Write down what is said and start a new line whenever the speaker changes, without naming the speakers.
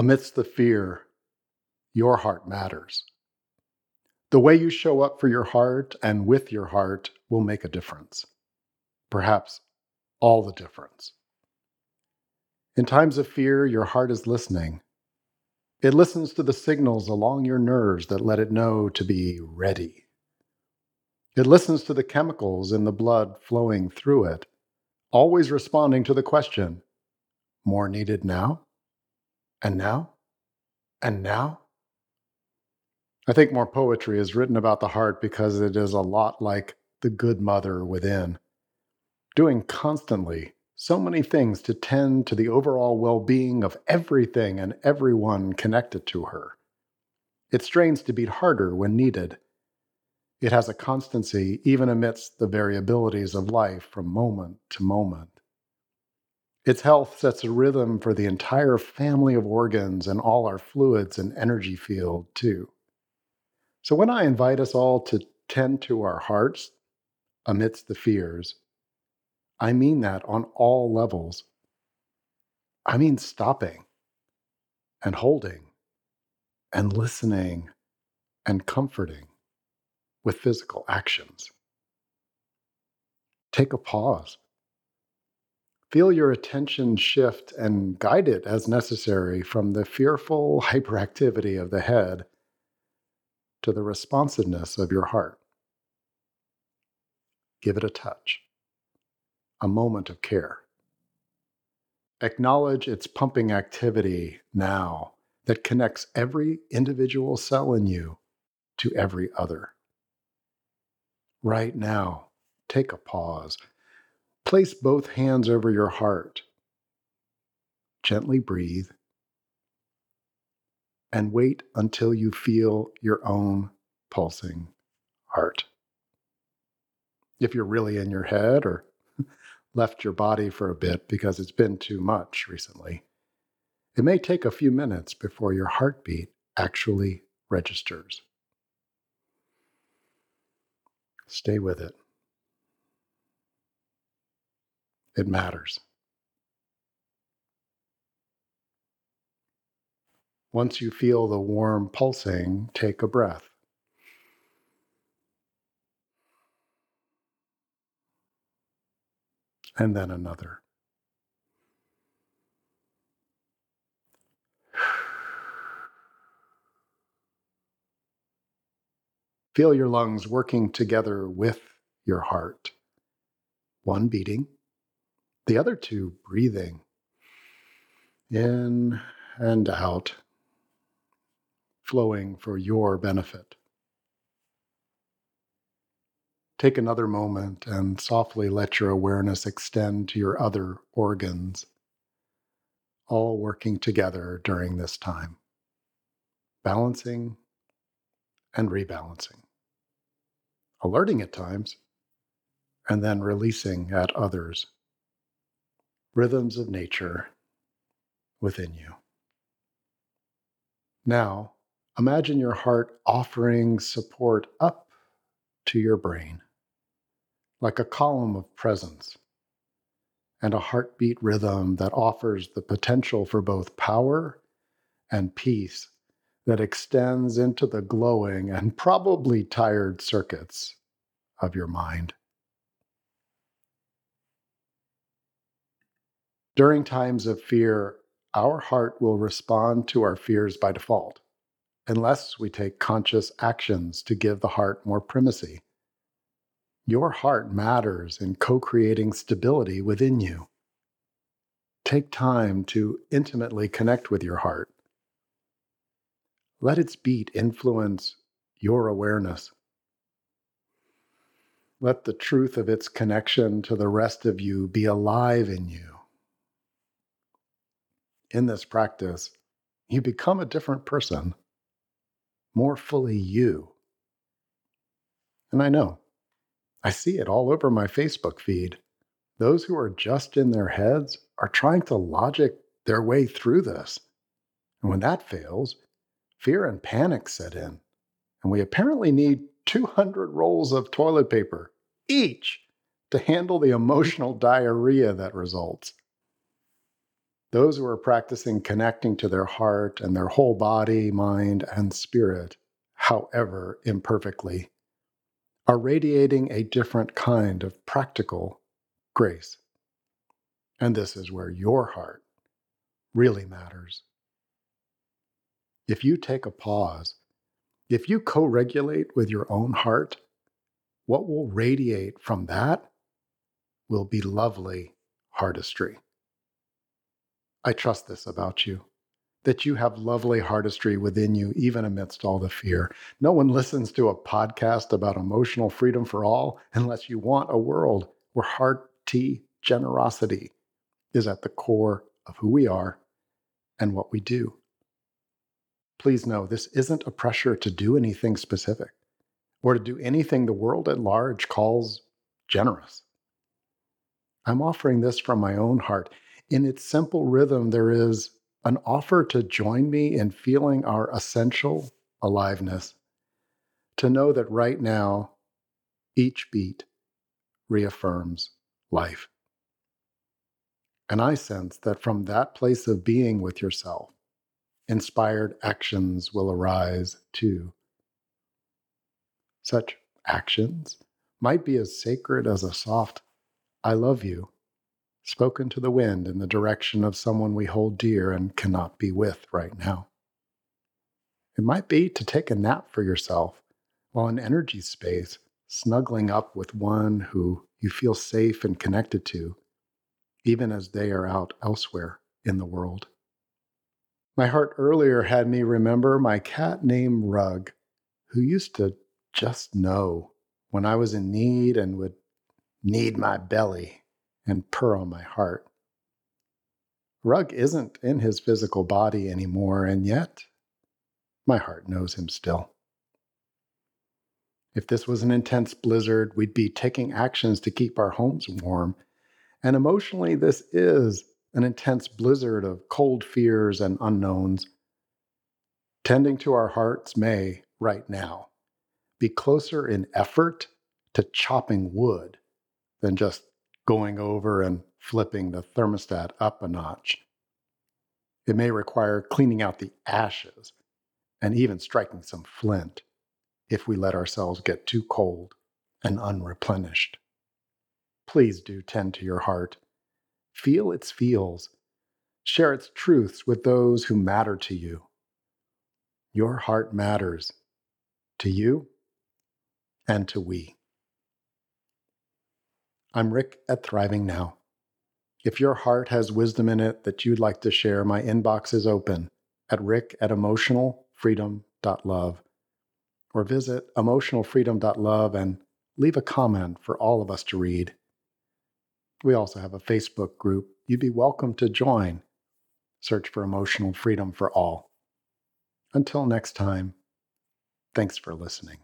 Amidst the fear, your heart matters. The way you show up for your heart and with your heart will make a difference. Perhaps all the difference. In times of fear, your heart is listening. It listens to the signals along your nerves that let it know to be ready. It listens to the chemicals in the blood flowing through it, always responding to the question more needed now? And now? And now? I think more poetry is written about the heart because it is a lot like the good mother within, doing constantly so many things to tend to the overall well being of everything and everyone connected to her. It strains to beat harder when needed. It has a constancy even amidst the variabilities of life from moment to moment. Its health sets a rhythm for the entire family of organs and all our fluids and energy field, too. So when I invite us all to tend to our hearts amidst the fears, I mean that on all levels. I mean stopping and holding and listening and comforting with physical actions. Take a pause Feel your attention shift and guide it as necessary from the fearful hyperactivity of the head to the responsiveness of your heart. Give it a touch, a moment of care. Acknowledge its pumping activity now that connects every individual cell in you to every other. Right now, take a pause Place both hands over your heart. Gently breathe and wait until you feel your own pulsing heart. If you're really in your head or left your body for a bit because it's been too much recently, it may take a few minutes before your heartbeat actually registers. Stay with it. It matters. Once you feel the warm pulsing, take a breath. And then another. Feel your lungs working together with your heart. One beating the other two breathing in and out, flowing for your benefit. Take another moment and softly let your awareness extend to your other organs, all working together during this time, balancing and rebalancing, alerting at times, and then releasing at others rhythms of nature within you. Now, imagine your heart offering support up to your brain, like a column of presence, and a heartbeat rhythm that offers the potential for both power and peace that extends into the glowing and probably tired circuits of your mind. During times of fear, our heart will respond to our fears by default, unless we take conscious actions to give the heart more primacy. Your heart matters in co creating stability within you. Take time to intimately connect with your heart. Let its beat influence your awareness. Let the truth of its connection to the rest of you be alive in you in this practice, you become a different person, more fully you. And I know, I see it all over my Facebook feed. Those who are just in their heads are trying to logic their way through this. And when that fails, fear and panic set in. And we apparently need 200 rolls of toilet paper each to handle the emotional diarrhea that results. Those who are practicing connecting to their heart and their whole body, mind, and spirit, however imperfectly, are radiating a different kind of practical grace. And this is where your heart really matters. If you take a pause, if you co regulate with your own heart, what will radiate from that will be lovely heartistry. I trust this about you that you have lovely heartistry within you, even amidst all the fear. No one listens to a podcast about emotional freedom for all unless you want a world where hearty generosity is at the core of who we are and what we do. Please know this isn't a pressure to do anything specific or to do anything the world at large calls generous. I'm offering this from my own heart. In its simple rhythm, there is an offer to join me in feeling our essential aliveness, to know that right now, each beat reaffirms life. And I sense that from that place of being with yourself, inspired actions will arise too. Such actions might be as sacred as a soft, I love you, spoken to the wind in the direction of someone we hold dear and cannot be with right now. It might be to take a nap for yourself while in energy space, snuggling up with one who you feel safe and connected to even as they are out elsewhere in the world. My heart earlier had me remember my cat named Rug, who used to just know when I was in need and would knead my belly and purr on my heart. Rug isn't in his physical body anymore, and yet my heart knows him still. If this was an intense blizzard, we'd be taking actions to keep our homes warm and emotionally, this is an intense blizzard of cold fears and unknowns. Tending to our hearts may, right now, be closer in effort to chopping wood than just going over and flipping the thermostat up a notch. It may require cleaning out the ashes and even striking some flint if we let ourselves get too cold and unreplenished please do tend to your heart. Feel its feels. Share its truths with those who matter to you. Your heart matters to you and to we. I'm Rick at Thriving Now. If your heart has wisdom in it that you'd like to share, my inbox is open at rick at emotionalfreedom.love or visit emotionalfreedom.love and leave a comment for all of us to read. We also have a Facebook group you'd be welcome to join. Search for Emotional Freedom for All. Until next time, thanks for listening.